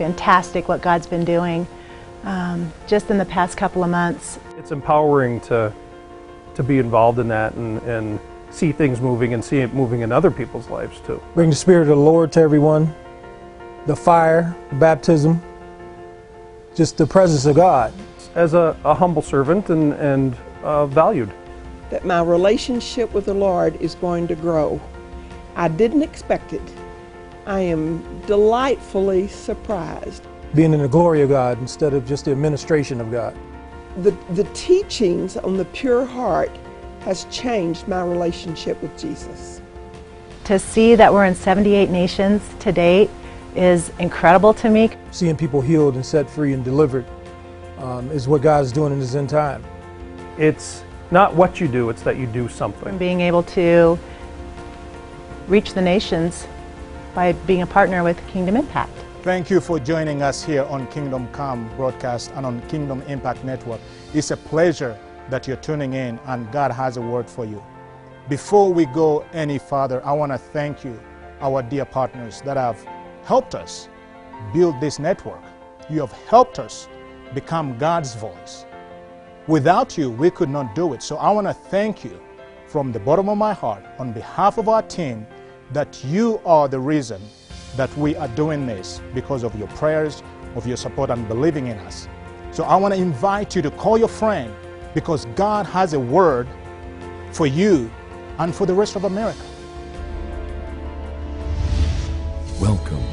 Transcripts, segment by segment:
fantastic what God's been doing um, just in the past couple of months. It's empowering to to be involved in that and, and see things moving and see it moving in other people's lives too. Bring the Spirit of the Lord to everyone, the fire, baptism, just the presence of God. As a, a humble servant and, and uh, valued. That my relationship with the Lord is going to grow. I didn't expect it. I am delightfully surprised. Being in the glory of God instead of just the administration of God. The, the teachings on the pure heart has changed my relationship with Jesus. To see that we're in 78 nations to date is incredible to me. Seeing people healed and set free and delivered um, is what God is doing in His end time. It's not what you do, it's that you do something. And being able to reach the nations by being a partner with Kingdom Impact. Thank you for joining us here on Kingdom Come broadcast and on Kingdom Impact Network. It's a pleasure that you're tuning in and God has a word for you. Before we go any further, I want to thank you, our dear partners that have helped us build this network. You have helped us become God's voice. Without you, we could not do it. So I want to thank you from the bottom of my heart on behalf of our team that you are the reason that we are doing this because of your prayers, of your support, and believing in us. So I want to invite you to call your friend because God has a word for you and for the rest of America. Welcome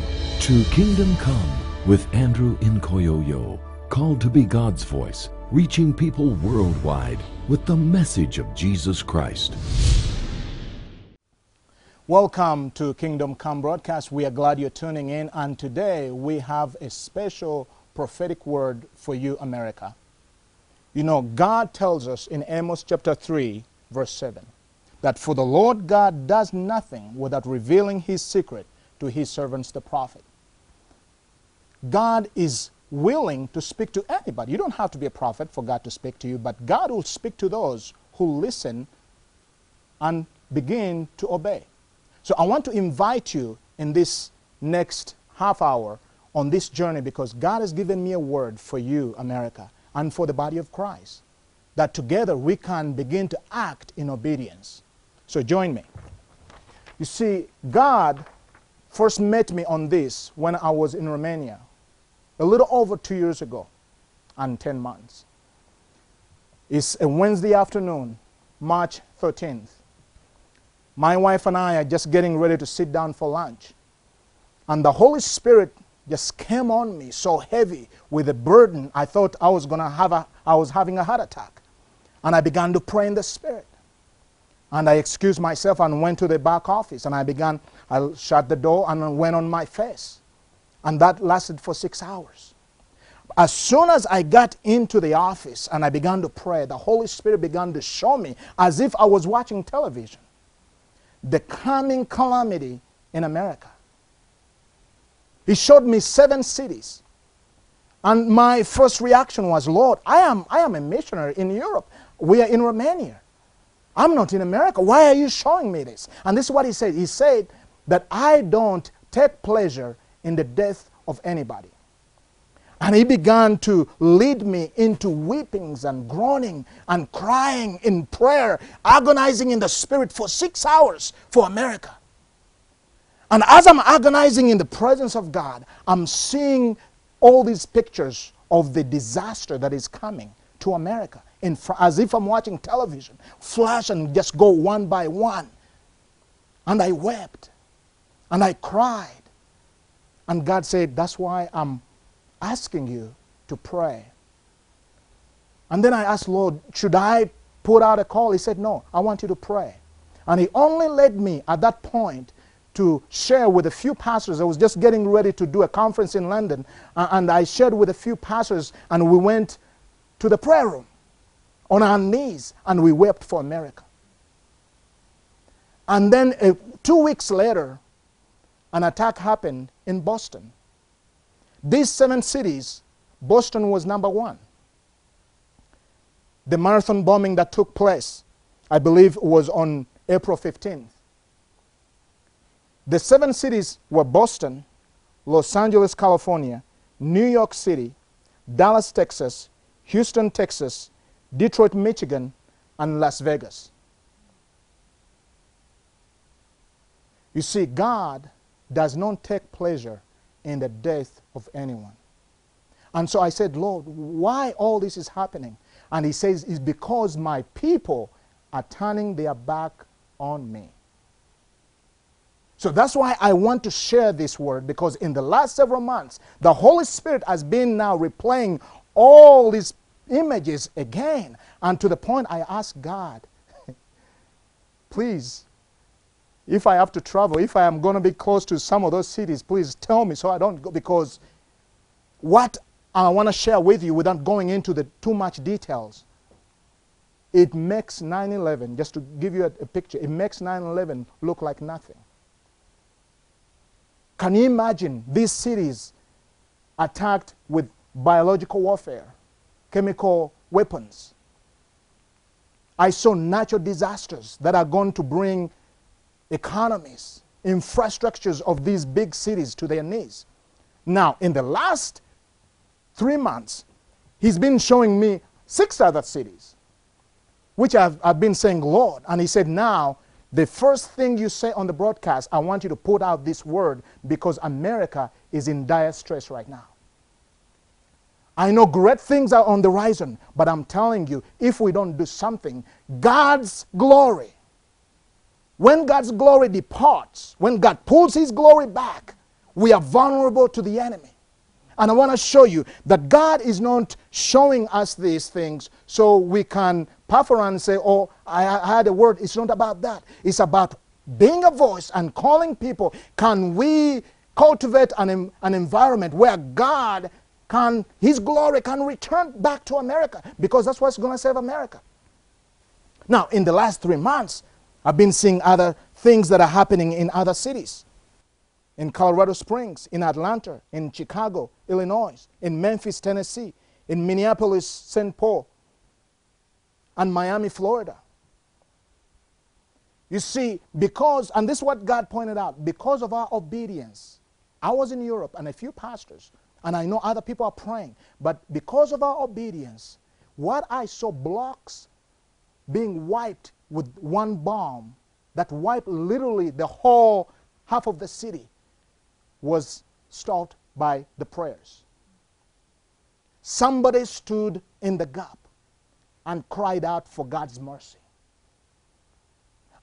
to Kingdom Come with Andrew Nkoyoyo, called to be God's voice, reaching people worldwide with the message of Jesus Christ. Welcome to Kingdom Come broadcast. We are glad you're tuning in, and today we have a special prophetic word for you, America. You know, God tells us in Amos chapter 3, verse 7, that for the Lord God does nothing without revealing his secret to his servants, the prophet. God is willing to speak to anybody. You don't have to be a prophet for God to speak to you, but God will speak to those who listen and begin to obey. So I want to invite you in this next half hour on this journey because God has given me a word for you, America and for the body of Christ. That together we can begin to act in obedience. So join me. You see, God first met me on this when I was in Romania, a little over two years ago and 10 months. It's a Wednesday afternoon, March 13th. My wife and I are just getting ready to sit down for lunch. And the Holy Spirit just came on me so heavy with a burden. I thought I was going to have a, I was having a heart attack. And I began to pray in the Spirit. And I excused myself and went to the back office. And I began, I shut the door and went on my face. And that lasted for six hours. As soon as I got into the office and I began to pray, the Holy Spirit began to show me, as if I was watching television, the coming calamity in America. He showed me seven cities. And my first reaction was, Lord, I am, I am a missionary in Europe. We are in Romania. I'm not in America. Why are you showing me this? And this is what he said. He said that I don't take pleasure in the death of anybody. And he began to lead me into weepings and groaning and crying in prayer, agonizing in the spirit for six hours for America. And as I'm agonizing in the presence of God, I'm seeing all these pictures of the disaster that is coming to America, in as if I'm watching television, flash and just go one by one. And I wept and I cried. And God said, That's why I'm asking you to pray. And then I asked, Lord, should I put out a call? He said, No, I want you to pray. And He only led me at that point to share with a few pastors. I was just getting ready to do a conference in London, and I shared with a few pastors, and we went to the prayer room on our knees, and we wept for America. And then uh, two weeks later, an attack happened in Boston. These seven cities, Boston was number one. The marathon bombing that took place, I believe, was on April 15th. The seven cities were Boston, Los Angeles, California, New York City, Dallas, Texas, Houston, Texas, Detroit, Michigan, and Las Vegas. You see, God does not take pleasure in the death of anyone. And so I said, Lord, why all this is happening? And he says, It's because my people are turning their back on me. So that's why I want to share this word because in the last several months, the Holy Spirit has been now replaying all these images again. And to the point I asked God, please, if I have to travel, if I am going to be close to some of those cities, please tell me so I don't go. Because what I want to share with you without going into the too much details, it makes 9 11, just to give you a, a picture, it makes 9 11 look like nothing. Can you imagine these cities attacked with biological warfare, chemical weapons? I saw natural disasters that are going to bring economies, infrastructures of these big cities to their knees. Now, in the last three months, he's been showing me six other cities, which I've, I've been saying, Lord. And he said, now, the first thing you say on the broadcast, I want you to put out this word because America is in dire stress right now. I know great things are on the horizon, but I'm telling you, if we don't do something, God's glory when God's glory departs, when God pulls His glory back, we are vulnerable to the enemy. And I want to show you that God is not showing us these things so we can puff around and say, Oh, I had a word. It's not about that. It's about being a voice and calling people. Can we cultivate an, an environment where God can, His glory can return back to America? Because that's what's going to save America. Now, in the last three months, I've been seeing other things that are happening in other cities. In Colorado Springs, in Atlanta, in Chicago, Illinois, in Memphis, Tennessee, in Minneapolis, St. Paul, and Miami, Florida. You see, because, and this is what God pointed out, because of our obedience, I was in Europe and a few pastors, and I know other people are praying, but because of our obedience, what I saw blocks being wiped with one bomb that wiped literally the whole half of the city was stopped by the prayers. Somebody stood in the gap and cried out for God's mercy.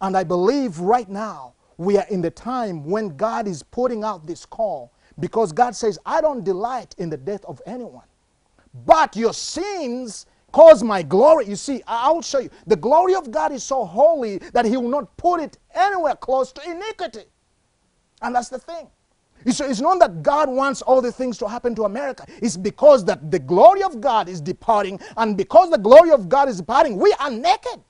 And I believe right now we are in the time when God is putting out this call because God says, I don't delight in the death of anyone. But your sins cause my glory. You see, I will show you. The glory of God is so holy that He will not put it anywhere close to iniquity. And that's the thing. So it's not that God wants all the things to happen to America. It's because that the glory of God is departing, and because the glory of God is departing, we are naked.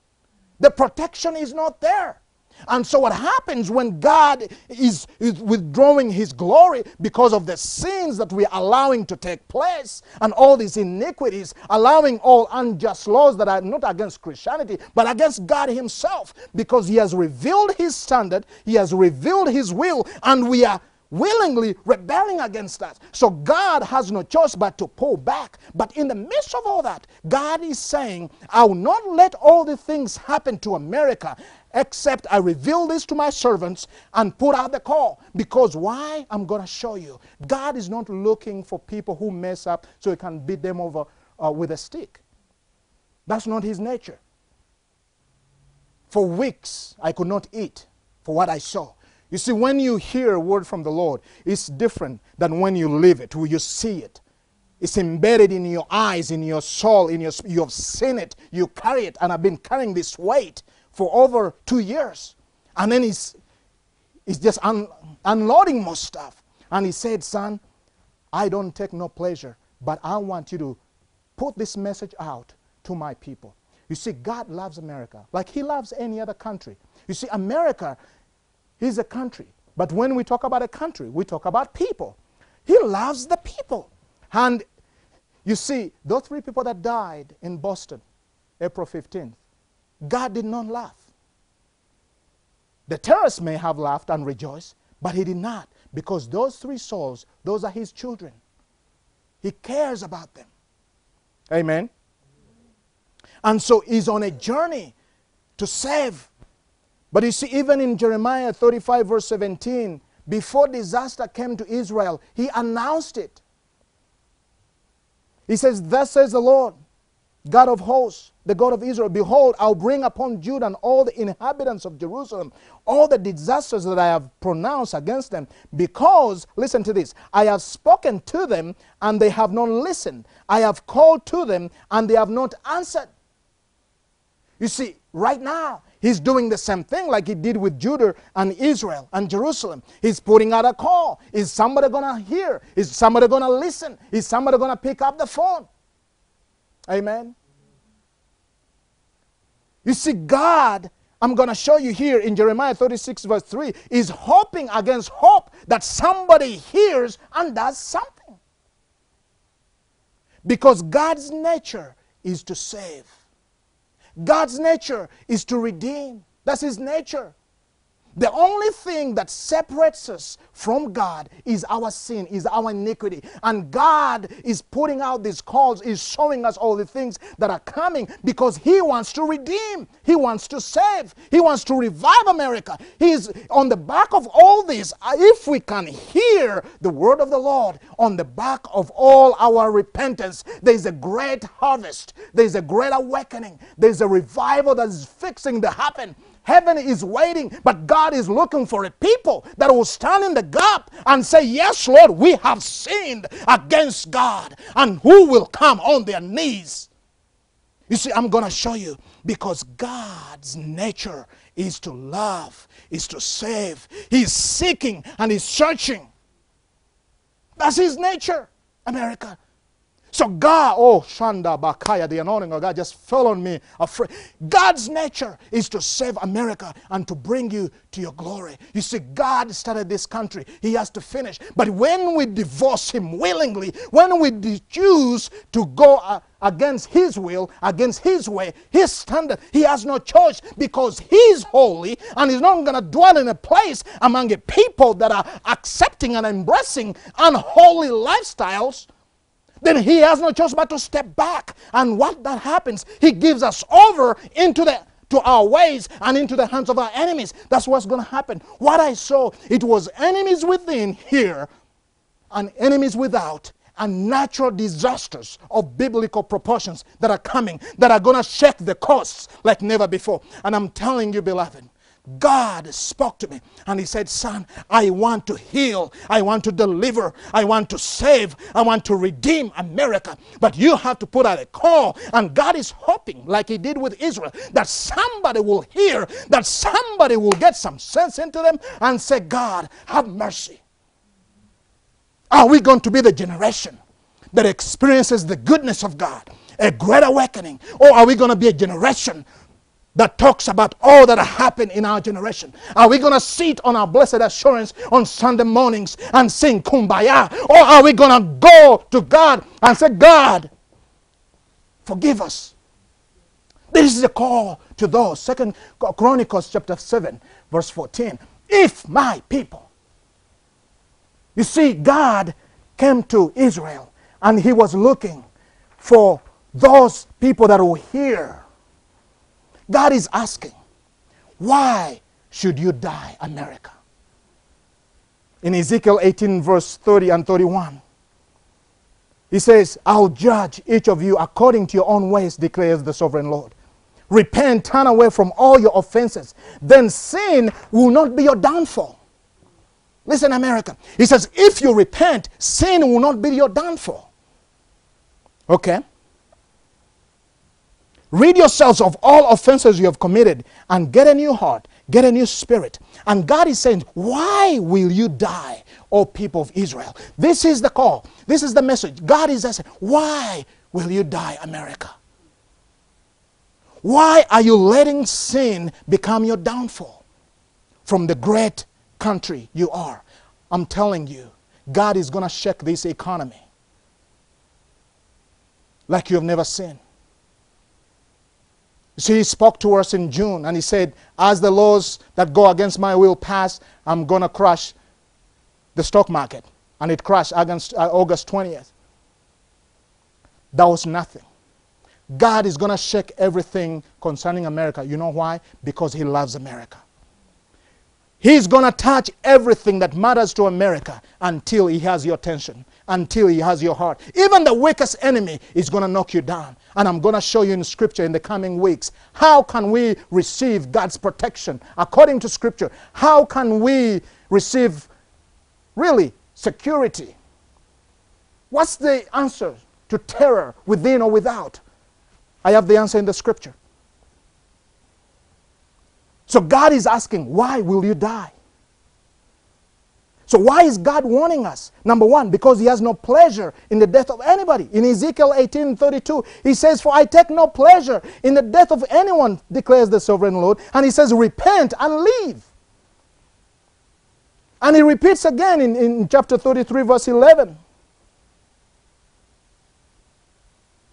The protection is not there. And so, what happens when God is, is, withdrawing His glory because of the sins that we are allowing to take place and all these iniquities, allowing all unjust laws that are not against Christianity but against God Himself because He has revealed His standard, He has revealed His will, and we are willingly rebelling against that. So God has no choice but to pull back. But in the midst of all that, God is saying, I will not let all the things happen to America except I reveal this to my servants and put out the call. Because why? I'm going to show you. God is not looking for people who mess up so he can beat them over uh, with a stick. That's not his nature. For weeks, I could not eat for what I saw. You see, when you hear a word from the Lord, it's different than when you live it, when you see it. It's embedded in your eyes, in your soul, in your you have seen it, you carry it, and I've been carrying this weight for over two years. And then he's, he's just un, unloading more stuff. And he said, Son, I don't take no pleasure, but I want you to put this message out to my people. You see, God loves America like He loves any other country. You see, America is a country. But when we talk about a country, we talk about people. He loves the people. And you see, those three people that died in Boston, April 15th, God did not laugh. The terrorists may have laughed and rejoiced, but he did not, because those three souls, those are his children. He cares about them. Amen. And so he's on a journey to save. But you see, even in Jeremiah 35, verse 17, before disaster came to Israel, he announced it. He says, Thus says the Lord, God of hosts, the God of Israel, behold, I'll bring upon Judah and all the inhabitants of Jerusalem all the disasters that I have pronounced against them, because, listen to this, I have spoken to them and they have not listened. I have called to them and they have not answered. You see, right now, he's doing the same thing like he did with Judah and Israel and Jerusalem. He's putting out a call. Is somebody going to hear? Is somebody going to listen? Is somebody going to pick up the phone? Amen. You see, God, I'm going to show you here in Jeremiah 36, verse 3, is hoping against hope that somebody hears and does something. Because God's nature is to save, God's nature is to redeem. That's His nature. The only thing that separates us from God is our sin, is our iniquity. And God is putting out these calls, is showing us all the things that are coming because He wants to redeem, He wants to save, He wants to revive America. He's on the back of all this. Uh, if we can hear the word of the Lord on the back of all our repentance, there's a great harvest, there's a great awakening, there's a revival that is fixing to happen. Heaven is waiting, but God is looking for a people that will stand in the gap and say, Yes, Lord, we have sinned against God. And who will come on their knees? You see, I'm going to show you because God's nature is to love, is to save. He's seeking and he's searching. That's his nature, America. So God, oh Shanda Bakaya, the anointing of God just fell on me. Afraid. God's nature is to save America and to bring you to your glory. You see, God started this country. He has to finish. But when we divorce Him willingly, when we choose to go uh, against His will, against His way, His standard, He has no choice because He's holy and He's not going to dwell in a place among a people that are accepting and embracing unholy lifestyles then he has no choice but to step back. And what that happens, he gives us over into the to our ways and into the hands of our enemies. That's what's going to happen. What I saw, it was enemies within here and enemies without and natural disasters of biblical proportions that are coming that are going to shake the coasts like never before. And I'm telling you, beloved, God spoke to me and He said, Son, I want to heal, I want to deliver, I want to save, I want to redeem America. But you have to put out a call. And God is hoping, like He did with Israel, that somebody will hear, that somebody will get some sense into them and say, God, have mercy. Are we going to be the generation that experiences the goodness of God, a great awakening? Or are we going to be a generation that talks about all that happened in our generation? Are we going to sit on our blessed assurance on Sunday mornings and sing kumbaya? Or are we going to go to God and say, God, forgive us? This is a call to those. Second Chronicles chapter 7, verse 14. If my people. You see, God came to Israel and he was looking for those people that will hear God is asking, why should you die, America? In Ezekiel 18, verse 30 and 31, he says, I'll judge each of you according to your own ways, declares the sovereign Lord. Repent, turn away from all your offenses. Then sin will not be your downfall. Listen, America. He says, if you repent, sin will not be your downfall. Okay? Rid yourselves of all offenses you have committed and get a new heart, get a new spirit. And God is saying, Why will you die, O people of Israel? This is the call. This is the message. God is saying, Why will you die, America? Why are you letting sin become your downfall from the great country you are? I'm telling you, God is going to shake this economy like you have never seen. See, he spoke to us in June and he said, As the laws that go against my will pass, I'm going to crush the stock market. And it crashed against, uh, August 20th. that was nothing. God is going to shake everything concerning America. You know why? Because He loves America. He's going to touch everything that matters to America until He has your attention, until He has your heart. Even the weakest enemy is going to knock you down. And I'm going to show you in Scripture in the coming weeks how can we receive God's protection according to Scripture? How can we receive really security? What's the answer to terror within or without? I have the answer in the Scripture. So God is asking, why will you die? So why is God warning us? Number one, because he has no pleasure in the death of anybody. In Ezekiel 18, 32, he says, For I take no pleasure in the death of anyone, declares the sovereign Lord. And he says, Repent and leave. And he repeats again in, in chapter 33, verse 11.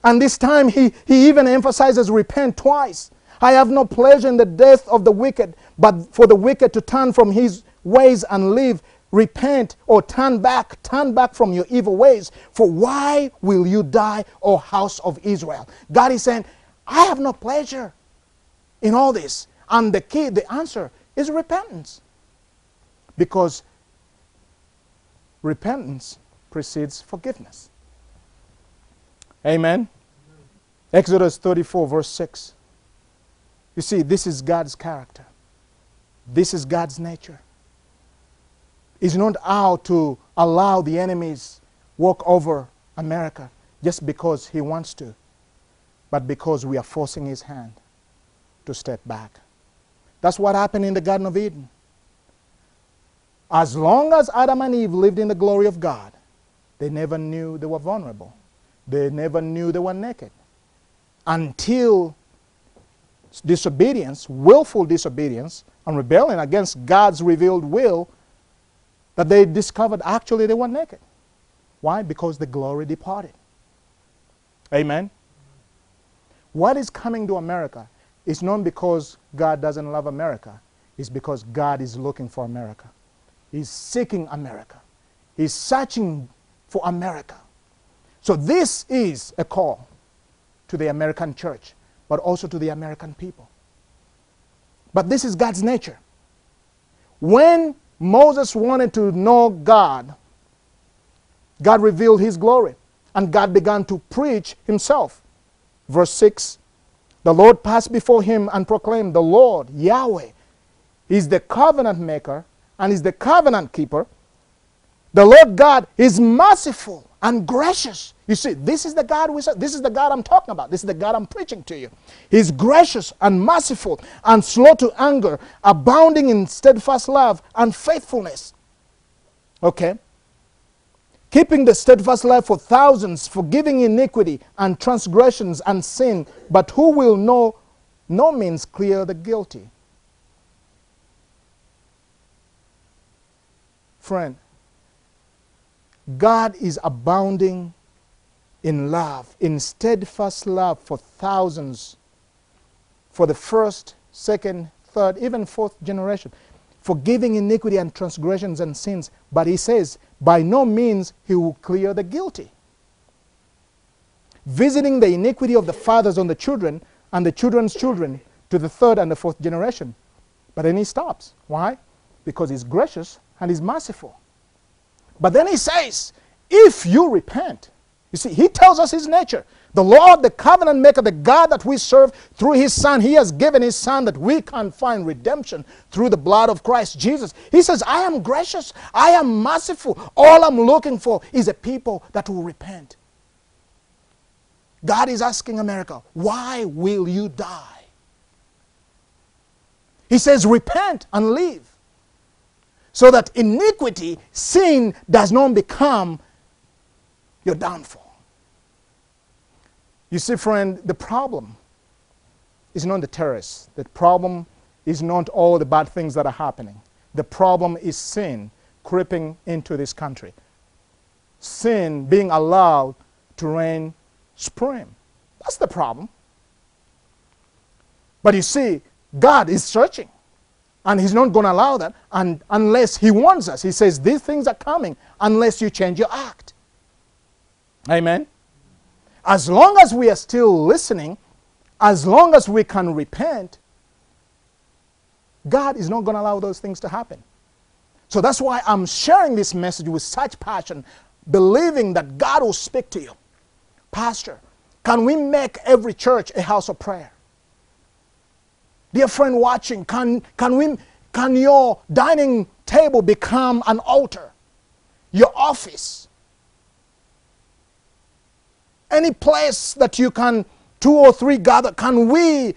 And this time he, he even emphasizes repent twice. I have no pleasure in the death of the wicked, but for the wicked to turn from his ways and live. Repent or turn back, turn back from your evil ways. For why will you die, O house of Israel? God is saying, I have no pleasure in all this. And the key, the answer is repentance. Because repentance precedes forgiveness. Amen. Exodus 34, verse 6. You see, this is God's character. This is God's nature. It's not how to allow the enemies walk over America just because he wants to, but because we are forcing his hand to step back. That's what happened in the Garden of Eden. As long as Adam and Eve lived in the glory of God, they never knew they were vulnerable. They never knew they were naked until disobedience, willful disobedience, and rebellion against God's revealed will, that they discovered actually they were naked. Why? Because the glory departed. Amen. What is coming to America is not because God doesn't love America, it's because God is looking for America. He's seeking America. He's searching for America. So, this is a call to the American church, but also to the American people. But this is God's nature. When Moses wanted to know God, God revealed his glory, and God began to preach himself. Verse 6 The Lord passed before him and proclaimed, The Lord, Yahweh, is the covenant maker and is the covenant keeper. The Lord God is merciful and gracious. You see, this is the God we serve. This is the God I'm talking about. This is the God I'm preaching to you. He's gracious and merciful and slow to anger, abounding in steadfast love and faithfulness. Okay? Keeping the steadfast love for thousands, forgiving iniquity and transgressions and sin, but who will know no means clear the guilty. Friend, God is abounding in love, in steadfast love for thousands, for the first, second, third, even fourth generation, forgiving iniquity and transgressions and sins. But he says, by no means he will clear the guilty. Visiting the iniquity of the fathers on the children and the children's children to the third and the fourth generation. But then he stops. Why? Because he's gracious and he's merciful. But then he says, if you repent, you see, he tells us his nature. The Lord, the covenant maker, the God that we serve through his Son, he has given his Son that we can find redemption through the blood of Christ Jesus. He says, I am gracious, I am merciful. All I'm looking for is a people that will repent. God is asking America, why will you die? He says, repent and leave so that iniquity, sin, does not become your downfall. You see, friend, the problem is not the terrorists. The problem is not all the bad things that are happening. The problem is sin creeping into this country. Sin being allowed to reign supreme. That's the problem. But you see, God is searching. And he's not going to allow that and, unless he warns us. He says, These things are coming unless you change your act. Amen. As long as we are still listening, as long as we can repent, God is not going to allow those things to happen. So that's why I'm sharing this message with such passion, believing that God will speak to you. Pastor, can we make every church a house of prayer? Dear friend watching, can, can, we, can your dining table become an altar? Your office? Any place that you can, two or three gather, can we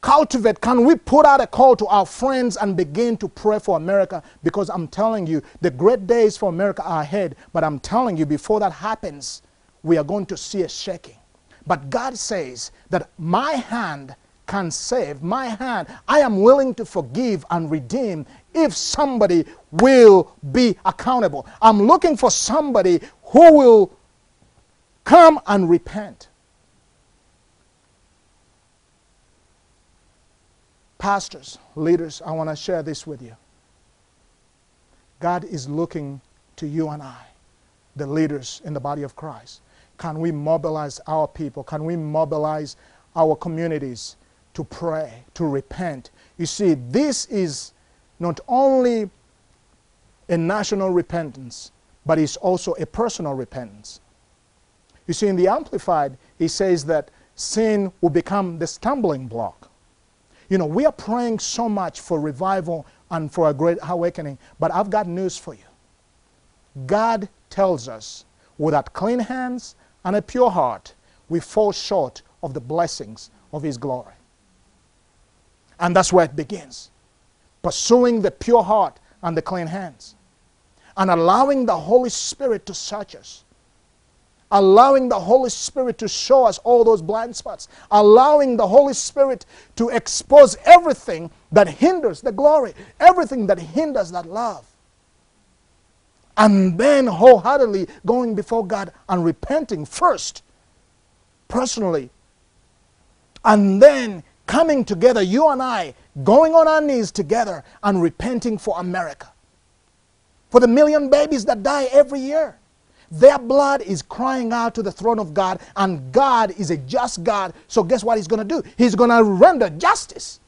cultivate, can we put out a call to our friends and begin to pray for America? Because I'm telling you, the great days for America are ahead. But I'm telling you, before that happens, we are going to see a shaking. But God says that my hand can save, my hand, I am willing to forgive and redeem if somebody will be accountable. I'm looking for somebody who will come and repent. Pastors, leaders, I want to share this with you. God is looking to you and I, the leaders in the body of Christ. Can we mobilize our people? Can we mobilize our communities to pray, to repent? You see, this is not only a national repentance, but it's also a personal repentance. You see, in the Amplified, he says that sin will become the stumbling block. You know, we are praying so much for revival and for a great awakening, but I've got news for you. God tells us, without clean hands and a pure heart, we fall short of the blessings of His glory. And that's where it begins. Pursuing the pure heart and the clean hands, and allowing the Holy Spirit to search us. Allowing the Holy Spirit to show us all those blind spots, allowing the Holy Spirit to expose everything that hinders the glory, everything that hinders that love. And then wholeheartedly going before God and repenting first, personally, and then coming together, you and I, going on our knees together and repenting for America, for the million babies that die every year their blood is crying out to the throne of God, and God is a just God. So, guess what He's going to do? He's going to render justice.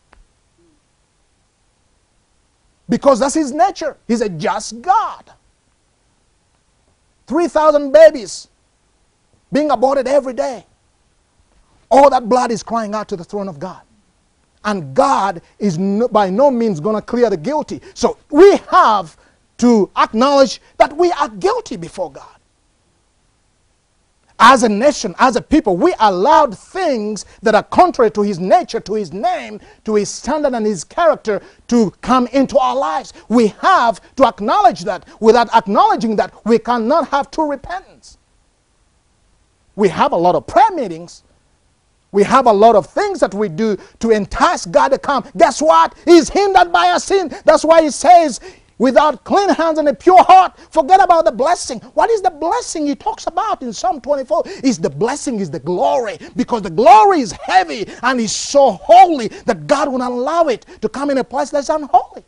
Because that's His nature. He's a just God. 3,000 babies being aborted every day. All that blood is crying out to the throne of God. And God is no, by no means going to clear the guilty. So we have to acknowledge that we are guilty before God as a nation, as a people, we allowed things that are contrary to his nature, to his name, to his standard and his character to come into our lives. We have to acknowledge that. Without acknowledging that, we cannot have true repentance. We have a lot of prayer meetings. We have a lot of things that we do to entice God to come. Guess what? He's hindered by our sin. That's why he says without clean hands and a pure heart. Forget about the blessing. What is the blessing he talks about in Psalm 24? Is the blessing is the glory because the glory is heavy and is so holy that God will not allow it to come in a place that's unholy.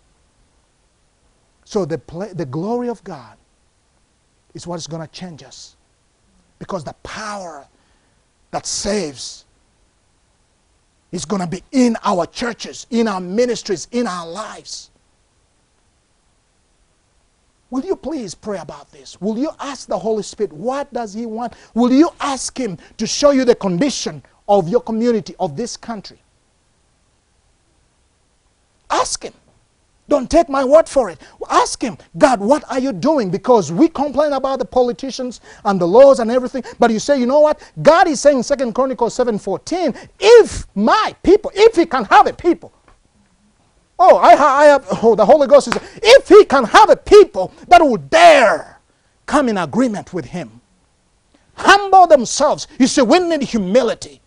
So the, the glory of God is what is going to change us because the power that saves is going to be in our churches, in our ministries, in our lives. Will you please pray about this? Will you ask the Holy Spirit, what does He want? Will you ask Him to show you the condition of your community, of this country? Ask Him. Don't take my word for it. Ask him, God, what are you doing? Because we complain about the politicians and the laws and everything, but you say, you know what? God is saying in 2 Chronicles 7:14, if my people, if he can have a people, Oh, I, I have, oh, the Holy Ghost is, if he can have a people that will dare come in agreement with him, humble themselves. You see, we need humility.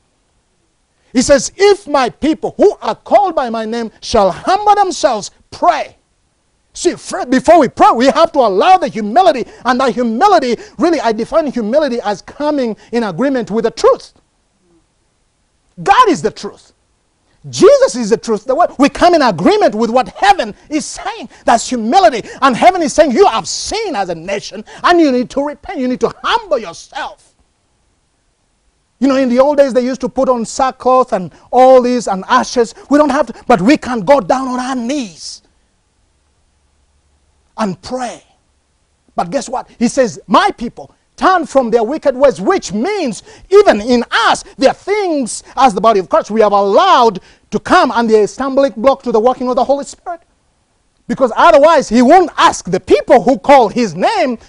He says, if my people who are called by my name shall humble themselves, pray. See, before we pray, we have to allow the humility, and that humility, really, I define humility as coming in agreement with the truth. God is the truth. Jesus is the truth. The word. We come in agreement with what heaven is saying. That's humility. And heaven is saying, You have sinned as a nation and you need to repent. You need to humble yourself. You know, in the old days, they used to put on sackcloth and all these and ashes. We don't have to, but we can go down on our knees and pray. But guess what? He says, My people, turn from their wicked ways, which means even in us, there are things as the body of Christ we have allowed to come and they're a stumbling block to the working of the Holy Spirit. Because otherwise, he won't ask the people who call his name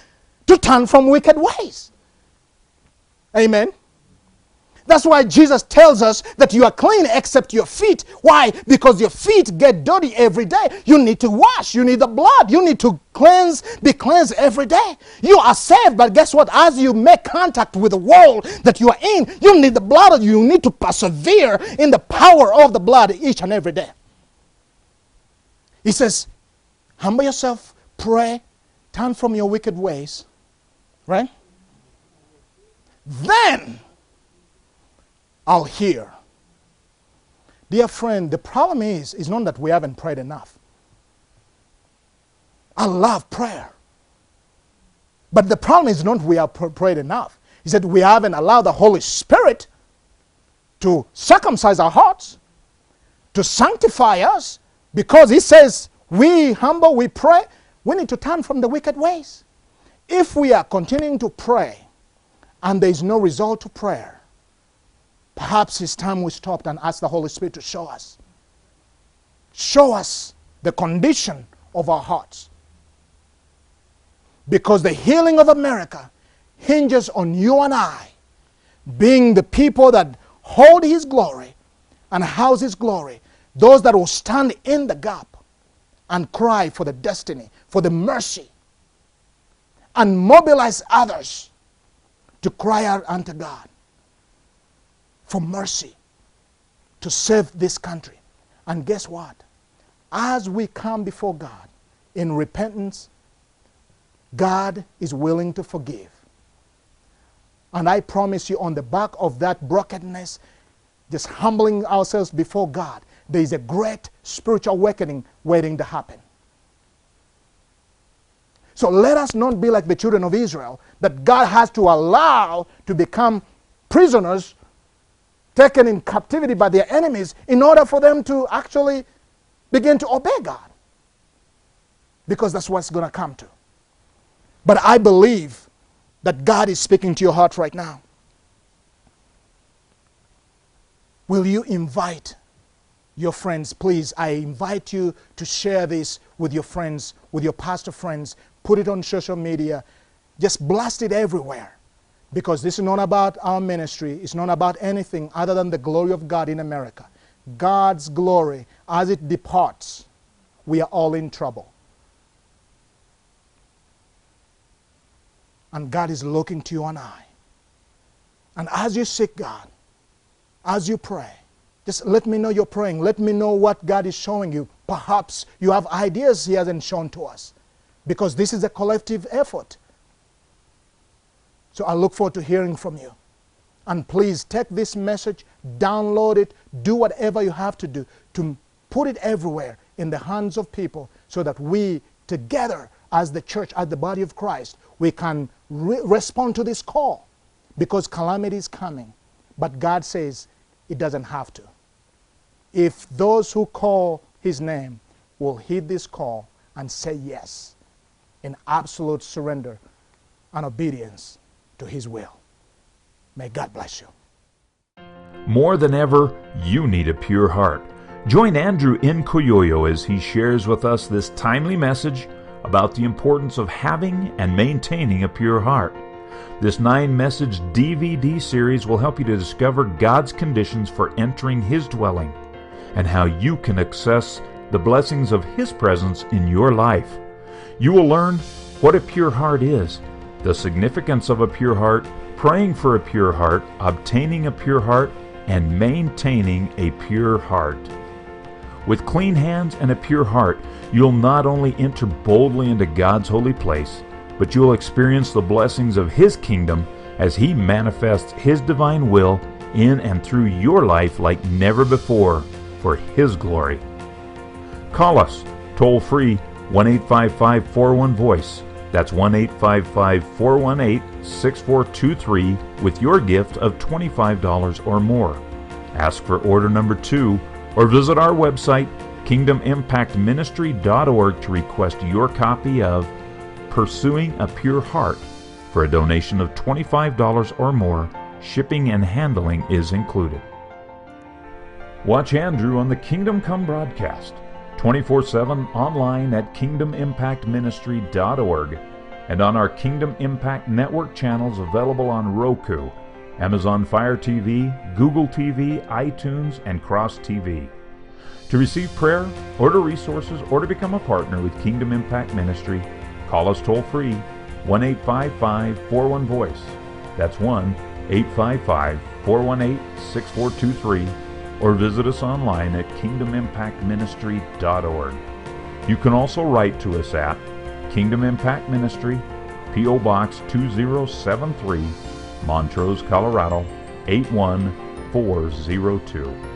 to turn from wicked ways. Amen. That's why Jesus tells us that you are clean except your feet. Why? Because your feet get dirty every day. You need to wash. You need the blood. You need to cleanse, be cleansed every day. You are saved, but guess what? As you make contact with the world that you are in, you need the blood. You need to persevere in the power of the blood each and every day. He says, humble yourself, pray, turn from your wicked ways, right? Then I'll hear. Dear friend, the problem is, is not that we haven't prayed enough. I love prayer. But the problem is not we have pr- prayed enough. He said we haven't allowed the Holy Spirit to circumcise our hearts, to sanctify us, because He says we humble, we pray, we need to turn from the wicked ways. If we are continuing to pray and there is no result to prayer, perhaps it's time we stopped and asked the Holy Spirit to show us. Show us the condition of our hearts. Because the healing of America hinges on you and I being the people that hold His glory and house His glory, those that will stand in the gap and cry for the destiny, for the mercy, and mobilize others to cry out unto God for mercy to save this country. And guess what? As we come before God in repentance, God is willing to forgive. And I promise you, on the back of that brokenness, just humbling ourselves before God, there is a great spiritual awakening waiting to happen. So let us not be like the children of Israel that God has to allow to become prisoners taken in captivity by their enemies in order for them to actually begin to obey God. Because that's what's going to come to. But I believe that God is speaking to your heart right now. Will you invite your friends? Please, I invite you to share this with your friends, with your pastor friends. Put it on social media. Just blast it everywhere. Because this is not about our ministry, it's not about anything other than the glory of God in America. God's glory, as it departs, we are all in trouble. And God is looking to you and I. And as you seek God, as you pray, just let me know you're praying. Let me know what God is showing you. Perhaps you have ideas He hasn't shown to us. Because this is a collective effort. So I look forward to hearing from you. And please take this message, download it, do whatever you have to do to put it everywhere in the hands of people so that we together as the church, as the body of Christ, we can re- respond to this call because calamity is coming. But God says it doesn't have to. If those who call His name will heed this call and say yes in absolute surrender and obedience to His will. May God bless you. More than ever, you need a pure heart. Join Andrew in Nkoyoyo as he shares with us this timely message about the importance of having and maintaining a pure heart. This nine message DVD series will help you to discover God's conditions for entering His dwelling and how you can access the blessings of His presence in your life. You will learn what a pure heart is, the significance of a pure heart, praying for a pure heart, obtaining a pure heart, and maintaining a pure heart. With clean hands and a pure heart, you'll not only enter boldly into God's holy place, but you'll experience the blessings of His kingdom as He manifests His divine will in and through your life like never before for His glory. Call us toll free 1 855 41 Voice. That's 1 855 418 6423 with your gift of $25 or more. Ask for order number two or visit our website, kingdomimpactministry.org, to request your copy of Pursuing a Pure Heart. For a donation of $25 or more, shipping and handling is included. Watch Andrew on the Kingdom Come broadcast 24 7 online at kingdomimpactministry.org and on our Kingdom Impact Network channels available on Roku, Amazon Fire TV, Google TV, iTunes, and Cross TV. To receive prayer, order resources, or to become a partner with Kingdom Impact Ministry, call us toll free 1 855 41 Voice. That's 1 855 418 6423 or visit us online at kingdomimpactministry.org. You can also write to us at Kingdom Impact Ministry, P.O. Box 2073, Montrose, Colorado 81402.